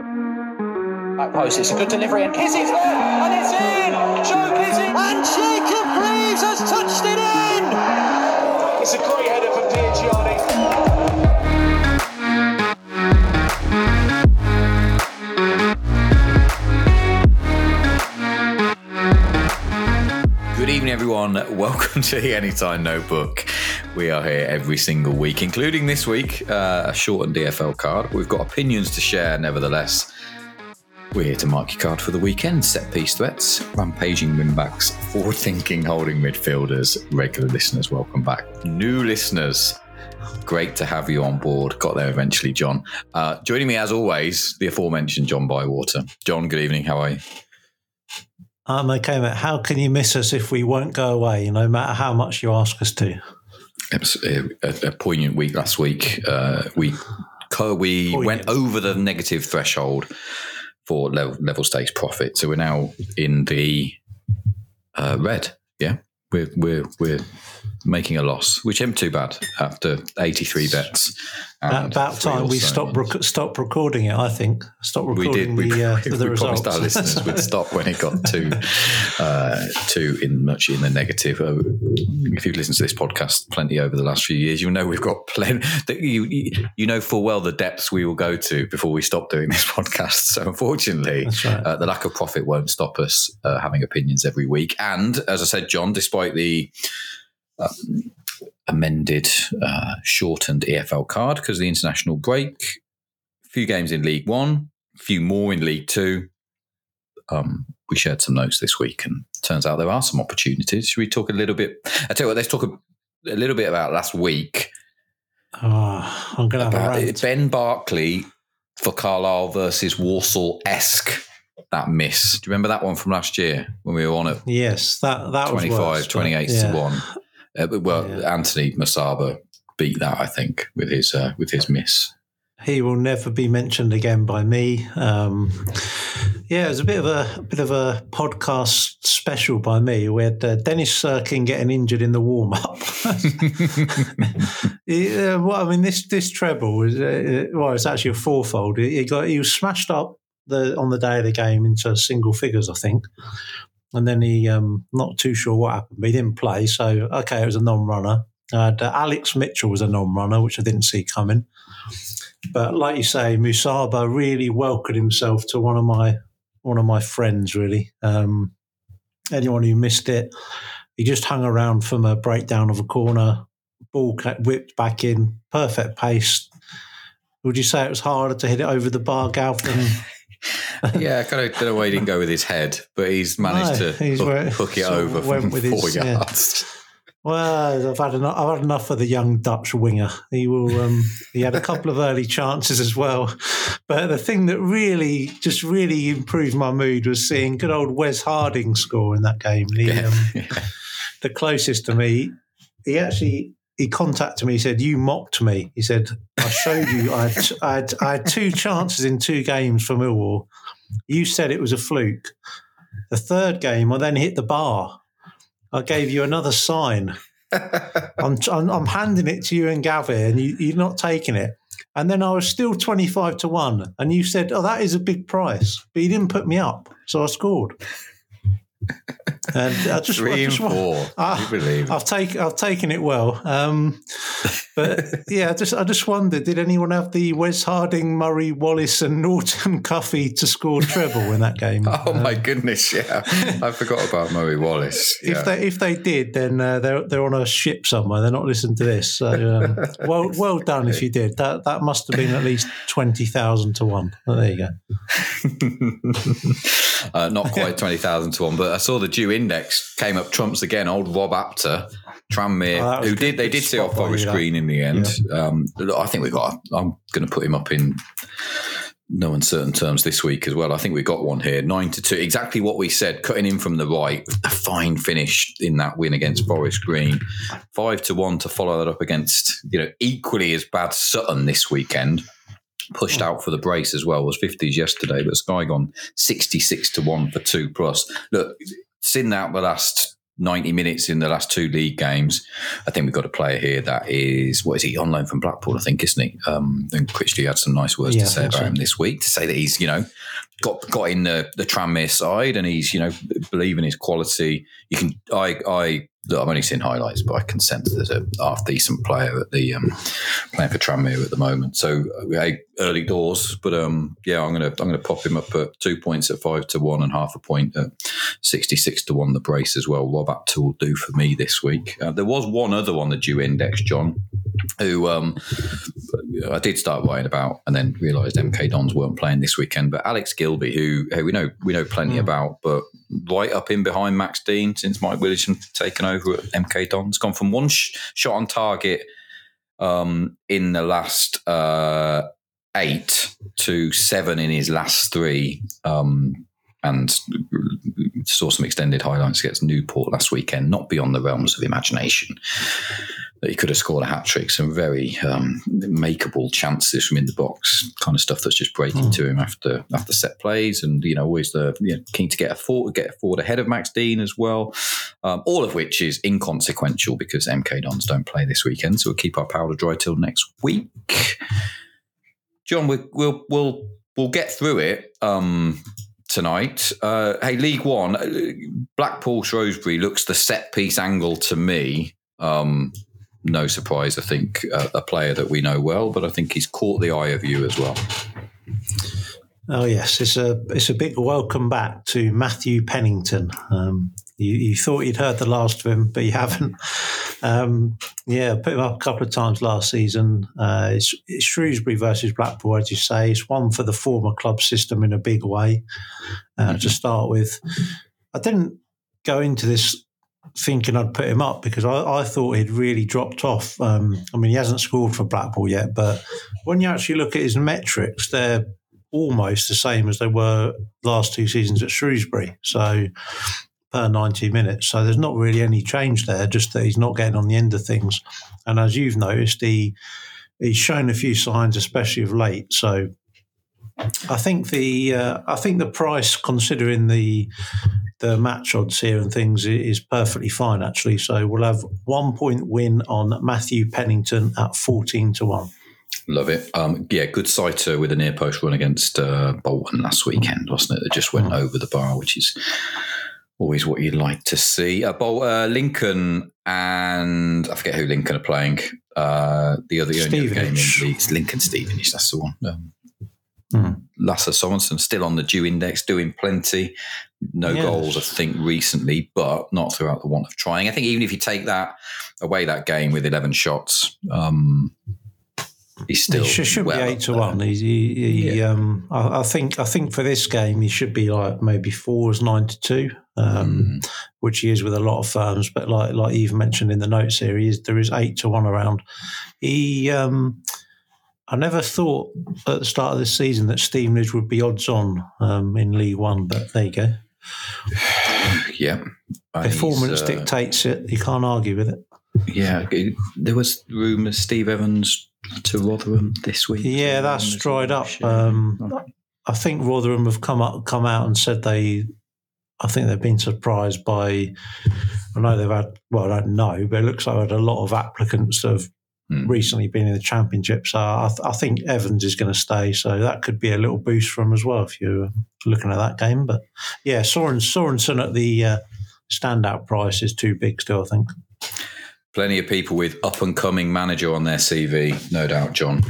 Back post, it's a good delivery, and Kissing's there, and it's in! Joe Kissing! And Jacob Greaves has touched it in! It's a great header from Piagiani. Good evening, everyone. Welcome to the Anytime Notebook. We are here every single week, including this week, uh, a shortened EFL card. We've got opinions to share, nevertheless. We're here to mark your card for the weekend. Set piece threats, rampaging wingbacks, forward thinking holding midfielders. Regular listeners, welcome back. New listeners, great to have you on board. Got there eventually, John. Uh, joining me, as always, the aforementioned John Bywater. John, good evening. How are you? I'm okay, mate. How can you miss us if we won't go away, no matter how much you ask us to? It was a, a, poignant week last week. Uh, we we Poignant. went over the negative threshold for level, level stakes profit, so we're now in the uh, red. Yeah, we're we're we're making a loss, which isn't too bad after 83 bets. About time we so stop rec- stop recording it. I think stop We recording did. We, the, uh, we, the we promised our listeners we'd stop when it got too, uh, too in much in the negative. Uh, if you've listened to this podcast plenty over the last few years, you'll know we've got plenty. That you, you you know full well the depths we will go to before we stop doing this podcast. So unfortunately, right. uh, the lack of profit won't stop us uh, having opinions every week. And as I said, John, despite the um, amended, uh, shortened EFL card because of the international break, a few games in League One, a few more in League Two. Um, we shared some notes this week, and turns out there are some opportunities. Should we talk a little bit? I tell you what, let's talk a, a little bit about last week. Oh, I'm going to have a rant. Ben Barclay for Carlisle versus Walsall esque. That miss. Do you remember that one from last year when we were on it? Yes, that that was 25, worse, 28 yeah. to 1? Uh, well, Yeah. Anthony Musaba beat that, I think, with his uh, with his miss. He will never be mentioned again by me. Um, yeah, it was a bit of a, a bit of a podcast special by me. We had uh, Dennis Sirkin getting injured in the warm up. yeah, well, I mean, this this treble was uh, well, it's actually a fourfold. He he got he was smashed up the on the day of the game into single figures, I think. And then he, um, not too sure what happened, but he didn't play. So okay, it was a non-runner. Uh, Alex Mitchell was a non-runner, which I didn't see coming. But like you say, Musaba really welcomed himself to one of my one of my friends. Really, um, anyone who missed it, he just hung around from a breakdown of a corner, ball whipped back in, perfect pace. Would you say it was harder to hit it over the bar, Gal, than yeah, I kind of don't know why he didn't go with his head, but he's managed No, to he's hook, hook it over from with four his- yeah. yards. Well, I've had enough, I've had enough of the young Dutch winger. He will. Um, he had a couple of early chances as well, but the thing that really, just really improved my mood was seeing good old Wes Harding score in that game. He, um, the closest to me, he actually he contacted me. He said, "You mocked me." He said, "I showed you. I had, I had, I had two chances in two games for Millwall. You said it was a fluke. The third game, I then hit the bar. I gave you another sign. I'm, I'm, I'm handing it to you and Gavi, and you, you're not taking it. And then I was still 25 to 1. And you said, Oh, that is a big price. But you didn't put me up. So I scored. And I just, Three I and just wa- four. Ah, you believe? I've taken I've taken it well, um, but yeah, I just I just wondered, did anyone have the Wes Harding, Murray Wallace, and Norton Cuffy to score treble in that game? Oh my goodness! Yeah, I forgot about Murray Wallace. If they if they did, then uh, they're they're on a ship somewhere. They're not listening to this. So um, well well done if you did. That that must have been at least twenty thousand to one. Oh, there you go. Uh, not quite twenty thousand to one, but I saw the due index came up trumps again. Old Rob Apter, Tranmere, Oh, who good- did they did see off Forest. Green in the end. Um, I think we've got. I'm going to put him up in no uncertain terms this week as well. I think we got one here, nine to two, exactly what we said, cutting in from the right. A fine finish in that win against Forest Green, five to one to follow that up against you know equally as bad Sutton this weekend. Pushed out for the brace as well. It Was fifties yesterday, but Sky gone sixty six to one for two plus. Look, seen out the last 90 minutes in the last two league games. I think we've got a player here that is, what is he, on loan from Blackpool, I think, isn't he? Um, and Critchley had some nice words Yeah, to say about so. him this week to say that he's, you know, got got in the the Tranmere side and he's, you know, believing his quality. You can, I, I, look, I've only seen highlights, but I can sense that there's a half decent player at the um, playing for Tranmere at the moment. So we had early doors, but um, yeah, I'm gonna I'm gonna pop him up at two points at five to one and half a point at sixty six to one the brace as well. What that two will do for me this week. Uh, there was one other on the due index, John, who um, I did start writing about, and then realised MK Dons weren't playing this weekend. But Alex Gilbey, who, who we know we know plenty about, but right up in behind Max Dean since Mike Williamson taken over at MK Dons, gone from one sh- shot on target um, in the last uh, eight to seven in his last three. Um, and saw some extended highlights against Newport last weekend, not beyond the realms of imagination. That he could have scored a hat trick, some very um, makeable chances from in the box, kind of stuff that's just breaking to him after after set plays, and you know always the you know, keen to get a forward, get forward ahead of Max Dean as well. Um, all of which is inconsequential because MK Dons don't play this weekend, so we'll keep our powder dry till next week. John, we, we'll we'll we'll get through it um, tonight. Uh, hey, League One, uh, Blackpool Shrewsbury looks the set piece angle to me. Um, no surprise, I think uh, a player that we know well, but I think he's caught the eye of you as well. Oh yes, it's a it's a big welcome back to Matthew Pennington. Um, you, you thought you'd heard the last of him, but you haven't. Um, yeah, put him up a couple of times last season. Uh, it's, it's Shrewsbury versus Blackpool, as you say. It's one for the former club system in a big way. Uh, To start with, I didn't go into this thinking I'd put him up because I, I thought he'd really dropped off. Um, I mean, he hasn't scored for Blackpool yet, but when you actually look at his metrics, they're almost the same as they were last two seasons at Shrewsbury. So per 90 minutes. So there's not really any change there, just that he's not getting on the end of things. And as you've noticed, he he's shown a few signs, especially of late. So I think the uh, I think the price, considering the the match odds here and things, is perfectly fine actually. So we'll have one point win on Matthew Pennington at fourteen to one. Love it. Um, yeah, good sighter with a near post run against uh, Bolton last weekend, wasn't it? That just went over the bar, which is always what you'd like to see. Uh, Bol- uh, Lincoln and I forget who Lincoln are playing. Uh, the other the only other game in the It's Lincoln Stevenage, that's the one. Um, Hmm. Lasse Sorensen still on the due index, doing plenty. No Yes. goals, I think, recently, but not throughout the want of trying. I think even if you take that away, that game with eleven shots, um, he's still He should, should well be eight to one. He, he, he, um, I, I think I think for this game he should be like maybe four fours nine to two, um, Mm. which he is with a lot of firms. But like like Eve mentioned in the notes here, he is, there is eight to one around. He, um, I never thought at the start of this season that Stevenage would be odds on um, in League One, but there you go. Yeah. Performance uh, dictates it. You can't argue with it. Yeah. There was rumours Steve Evans to Rotherham this week. Yeah, that's dried up. Um, I think Rotherham have come up, come out and said they. I think they've been surprised by. I know they've had. Well, I don't know, but it looks like they've had a lot of applicants that have Hmm. recently been in the championship. So I, th- I think Evans is going to stay. So that could be a little boost for him as well if you're looking at that game. But yeah, Soren Sorensen at the uh, standout price is too big still. I think. Plenty of people with up and coming manager on their CV, no doubt, John.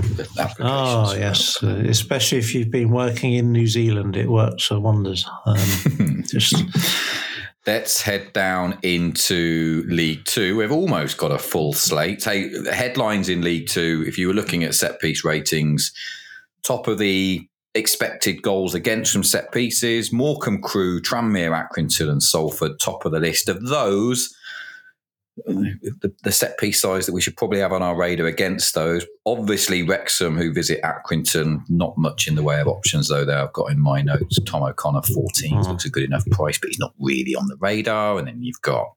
Oh yes, uh, especially if you've been working in New Zealand, it works for wonders. Um, just Let's head down into League Two. We've almost got a full slate. Hey, headlines in League Two, if you were looking at set piece ratings, top of the expected goals against from set pieces, Morecambe Crewe, Tranmere, Accrington, and Salford, top of the list. Of those, the, the set piece size that we should probably have on our radar against those. Obviously, Wrexham, who visit Accrington, not much in the way of options, though, there I've got in my notes. Tom O'Connor, 14, Mm. looks a good enough price, but he's not really on the radar. And then you've got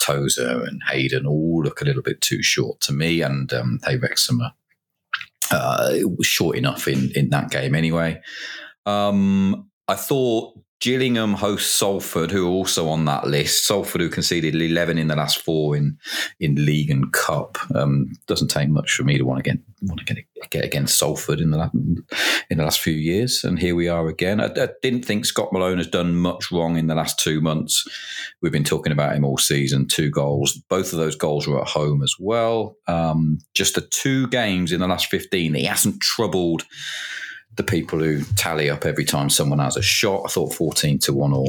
Tozer and Hayden, all look a little bit too short to me. And um, hey, Wrexham are uh, short enough in, in that game anyway. Um, I thought Gillingham hosts Salford, who are also on that list. Salford, who conceded 11 in the last four in in league and cup. Um, doesn't take much for me to want to get want to get, get against Salford in the last, in the last few years, and here we are again. I, I, didn't think Scott Malone has done much wrong in the last two months. We've been talking about him all season. Two goals, both of those goals were at home as well. Um, just the two games in the last 15, he hasn't troubled the people who tally up every time someone has a shot. I thought 14 to 1 or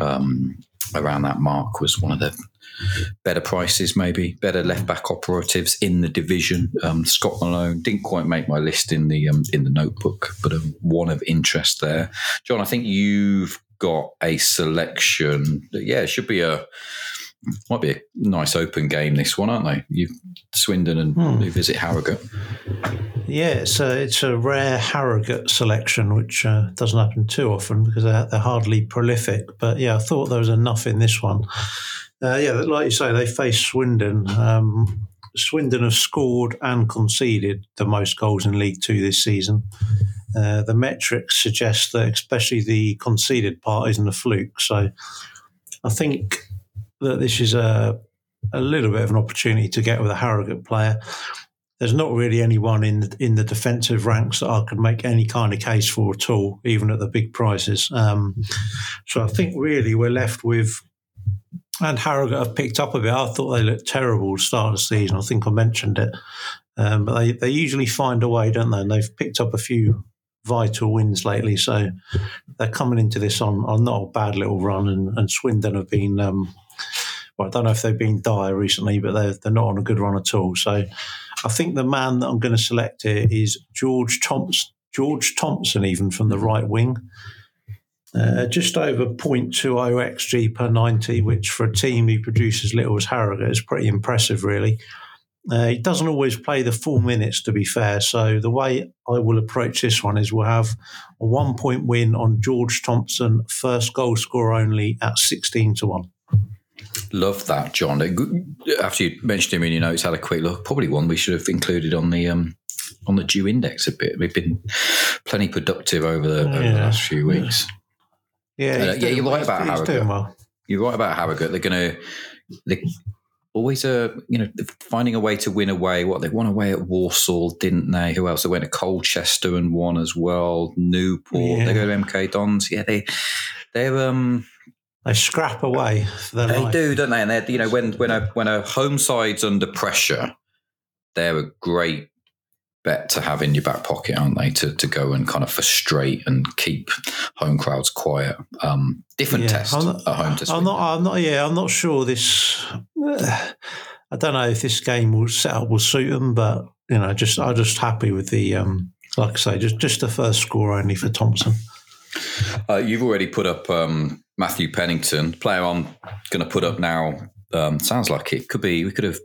um, around that mark was one of the better prices, maybe better left back operatives in the division. Um, Scott Malone didn't quite make my list in the um, in the notebook, but um, one of interest there. John, I think you've got a selection. That, yeah, it should be a might be a nice open game. This one, aren't they? You Swindon and hmm. you visit Harrogate. Yeah, it's a, it's a rare Harrogate selection, which uh, doesn't happen too often because they're, they're, hardly prolific. But yeah, I thought there was enough in this one. Uh, yeah, like you say, they face Swindon. Um, Swindon have scored and conceded the most goals in League Two this season. Uh, the metrics suggest that, especially the conceded part, isn't a fluke. So I think that this is a a little bit of an opportunity to get with a Harrogate player. There's not really anyone in the, in the defensive ranks that I could make any kind of case for at all, even at the big prices. Um, so I think really we're left with, and Harrogate have picked up a bit. I thought they looked terrible start of the season. I think I mentioned it, um, but they they usually find a way, don't they? And they've picked up a few vital wins lately. So they're coming into this on, on not a bad little run, and, and Swindon have been um, well, I don't know if they've been dire recently, but they're, they're not on a good run at all. So I think the man that I'm going to select here is George Thompson, George Thompson, even from the right wing. Uh, just over 0.20 xg per 90, which for a team who produces little as Harrogate is pretty impressive, really. Uh, he doesn't always play the full minutes, to be fair. So the way I will approach this one is we'll have a one point win on George Thompson, first goal scorer only at 16 to 1. Love that, John. After you mentioned him in your notes, had a quick look. Probably one we should have included on the um, on the due index a bit. We've been plenty productive over the, over the last few weeks. Yeah, yeah, uh, yeah you're right about Harrogate. Well. You're right about Harrogate. They're going to they always a uh, you know finding a way to win away. What they won away at Walsall, didn't they? Who else? They went to Colchester and won as well. Newport. Yeah. They go to MK Dons. Yeah, they they're um they scrap away. they life. do, don't they? And they're you know when when a when a home side's under pressure, they're a great bet to have in your back pocket, aren't they? To to go and kind of frustrate and keep home crowds quiet. Um, different yeah, test not, at home to. I'm not. I'm not. Yeah, I'm not sure this. Uh, I don't know if this game will set up will suit them, but you know, just I'm just happy with the um, like I say, just just the first score only for Thompson. Uh, you've already put up um, Matthew Pennington, player I'm going to put up now. Um, sounds like it could be. We could have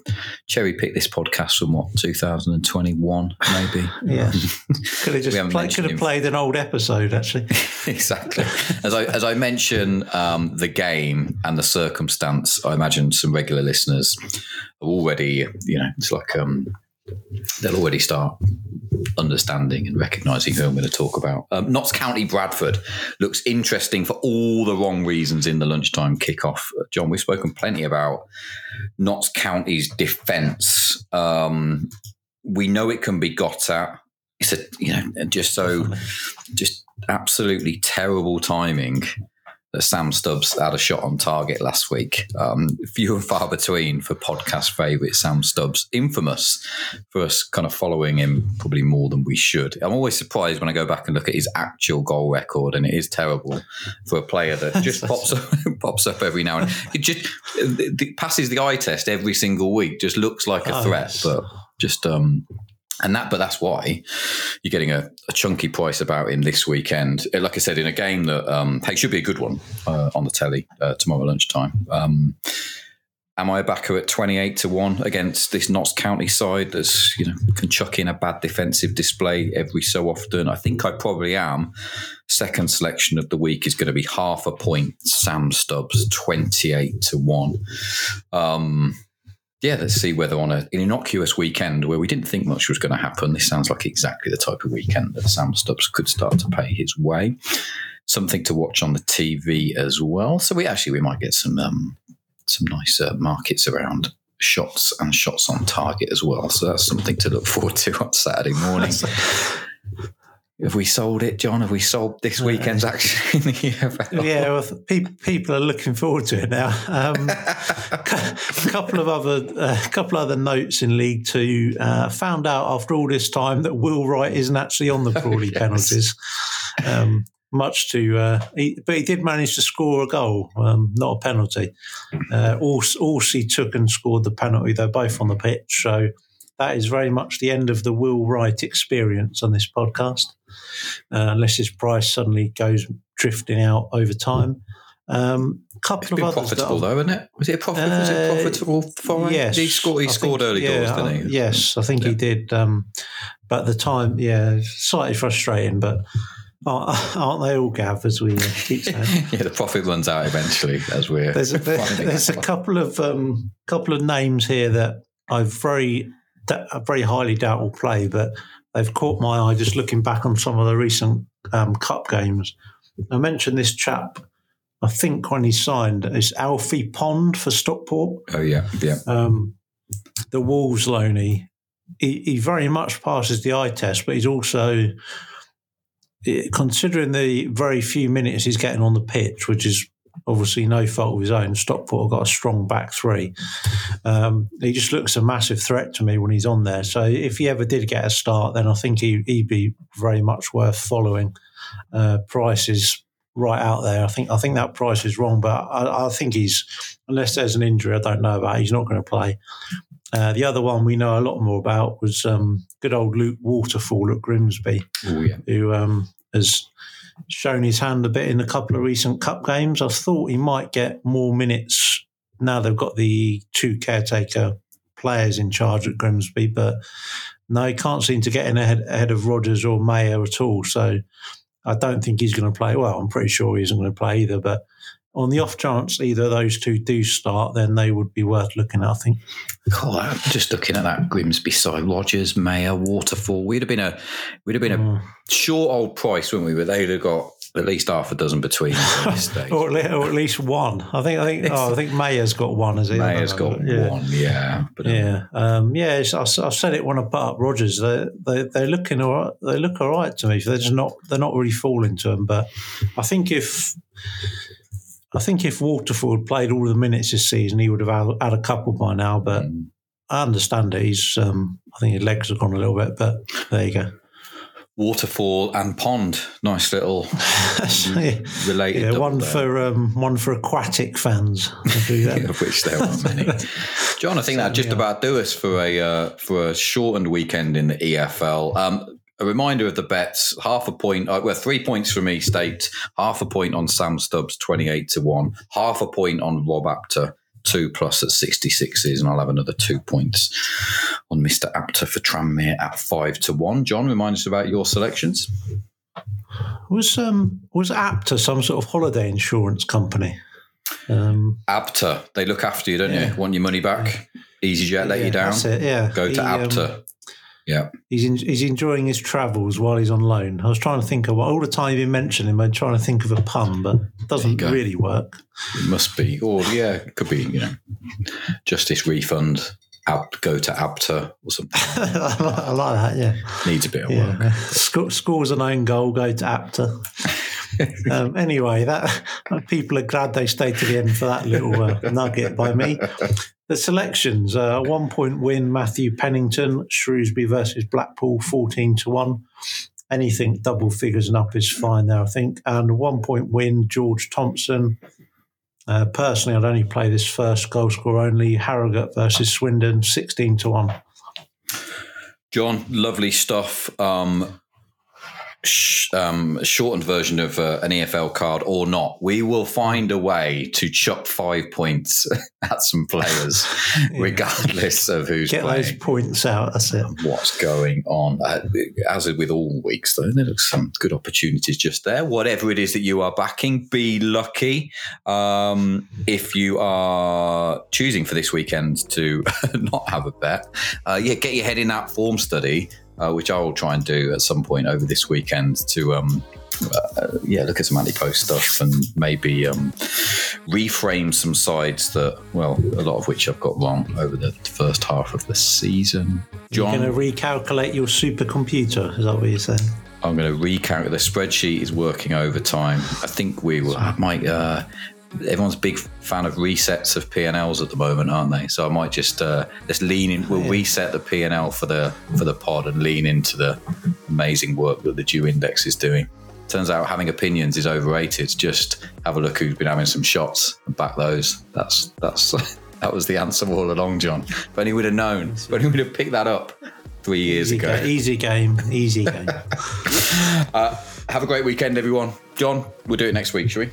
cherry picked this podcast from what 2021, maybe. yeah, could have just play, could have played an old episode actually. exactly. As I as I mention um, the game and the circumstance, I imagine some regular listeners are already. You know, it's like um, they'll already start understanding and recognizing who I'm going to talk about. Um, Notts County Bradford looks interesting for all the wrong reasons in the lunchtime kickoff. John, we've spoken plenty about Notts County's defence. Um, we know it can be got at. It's a you know just so just absolutely terrible timing Sam Stubbs had a shot on target last week. Um, few and far between for podcast favourite Sam Stubbs, infamous for us kind of following him probably more than we should. I'm always surprised when I go back and look at his actual goal record, and it is terrible for a player that just pops up, pops up every now and then. It just it passes the eye test every single week. Just looks like a oh, threat, yes. but just um, and that, but that's why you're getting a, a, chunky price about him this weekend. Uh, like I said, in a game that um, hey, should be a good one uh, on the telly uh, tomorrow lunchtime. Um, am I a backer at 28 to 1 against this Notts County side that's, you know, can chuck in a bad defensive display every so often? I think I probably am. Second selection of the week is going to be half a point. Sam Stubbs, 28 to 1. Um, yeah, let's see whether on a, an innocuous weekend where we didn't think much was going to happen, this sounds like exactly the type of weekend that Sam Stubbs could start to pay his way. something to watch on the TV as well. So we actually we might get some um, some nice uh, markets around shots and shots on target as well. So that's something to look forward to on Saturday morning. Have we sold it, John? Have we sold this weekend's action in the EFL? Yeah, well, pe- people are looking forward to it now. Um, a couple of other, a uh, couple other notes in League Two. Uh, found out after all this time that Will Wright isn't actually on the Crawley yes. penalties. Um, much to, uh, he, but he did manage to score a goal, um, not a penalty. Uh, Orsi took and scored the penalty. They're both on the pitch, so that is very much the end of the Will Wright experience on this podcast, uh, unless his price suddenly goes drifting out over time. Um, couple it's of been others profitable though, isn't it? Was it, profit, uh, was it uh, profitable for him? Yes, he scored. He I scored think, early yeah, goals, didn't he? Uh, yes, I think yeah. he did. Um, but at the time, yeah, slightly frustrating, but. Aren't they all, Gav? As we keep saying, yeah, the profit runs out eventually. As we're there's a, there, there's a couple of um, couple of names here that I've very a very highly doubtful play, but they've caught my eye just looking back on some of the recent um, cup games. I mentioned this chap. I think when he signed, is Alfie Pond for Stockport. Oh yeah, yeah. Um, the Wolves loanee. He, he very much passes the eye test, but he's also considering the very few minutes he's getting on the pitch, which is obviously no fault of his own. Stockport got a strong back three. Um, he just looks a massive threat to me when he's on there. So if he ever did get a start, then I think he, would be very much worth following. Uh, price is right out there. I think I think that price is wrong, but I, I think he's unless there's an injury I don't know about, he's not going to play. Uh, the other one we know a lot more about was um, good old Luke Waterfall at Grimsby, Ooh, yeah. who um, has shown his hand a bit in a couple of recent cup games. I thought he might get more minutes now they've got the two caretaker players in charge at Grimsby, but no, he can't seem to get in ahead, ahead of Rodgers or Mayer at all. So I don't think he's going to play. Well, I'm pretty sure he isn't going to play either, but on the off chance either of those two do start, then they would be worth looking at, I think. Cool. I'm just looking at that Grimsby side, Rodgers, Mayer, Waterfall. We'd have been a we'd have been mm. a short old price, wouldn't we? But they'd have got at least half a dozen between or, at least, one. I think. I think. Oh, I think Mayer's got one. Has he? Mayer's got yeah. one. Yeah. But, um, yeah. Um, yeah. I, I, said it when I put up Rodgers. They they they're looking all right. They look all right to me. They're just not. They're not really falling to them. But I think if I think if Waterfall played all the minutes this season, he would have had, a couple by now. But mm. I understand it. He's, um, I think his legs have gone a little bit, but there you go. Waterfall and pond, nice little related. Yeah, one there. for um, one for aquatic fans, of which there are many. John, I think that just about do us for a uh, for a shortened weekend in the EFL. Um, a reminder of the bets. Half a point uh, well three points for me staked half a point on sam stubbs 28 to 1 half a point on rob apter 2 plus at 66s and i'll have another two points on mr apter for tranmere at 5 to 1 john remind us about your selections. Was um was apter some sort of holiday insurance company? Um, apter they look after you don't yeah. you want your money back? Easyjet let yeah, you down yeah. Go to he, apter. um, yeah, he's in, he's enjoying his travels while he's on loan. I was trying to think of all the time you mentioned him. I'm trying to think of a pun, but it doesn't really work. It must be, or yeah, it could be. You know, justice refund. Out, go to Apter or something. I, like, that. Yeah, needs a bit of yeah. work. Sc- scores an own goal. Go to Apter. um, anyway, that people are glad they stayed to the end for that little uh, nugget by me. The selections: uh, one point win, Matthew Pennington, Shrewsbury versus Blackpool, fourteen to one. Anything double figures and up is fine there, I think. And a one point win, George Thompson. Uh, personally, I'd only play this first goal score only. Harrogate versus Swindon, sixteen to one. John, lovely stuff. Um, sh- um, shortened version of uh, an EFL card or not, we will find a way to chop five points at some players, yeah. regardless of who's Get playing. those points out. That's it. What's going on? Uh, as with all weeks, though, there looks some good opportunities just there. Whatever it is that you are backing, be lucky. Um, if you are choosing for this weekend to not have a bet, uh, yeah, get your head in that form study uh, which I will try and do at some point over this weekend to um, uh, yeah, look at some anti-post stuff and maybe um, reframe some sides that, well, a lot of which I've got wrong over the first half of the season. John, You're going to recalculate your supercomputer. Is that what you're saying? I'm going to recalculate. The spreadsheet is working overtime. I think we will. I might. Uh, everyone's a big fan of resets of P&Ls at the moment, aren't they? So I might just uh, let's lean in. We'll reset the P&L for the for the pod and lean into the amazing work that the Due Index is doing. Turns out having opinions is overrated. Just have a look who's been having some shots and back those. That's that's that was the answer all along, John. If only we'd have known. If only we'd have picked that up three years Easy, ago. ga- easy game. Easy game. Have a great weekend, everyone. John, we'll do it next week, shall we?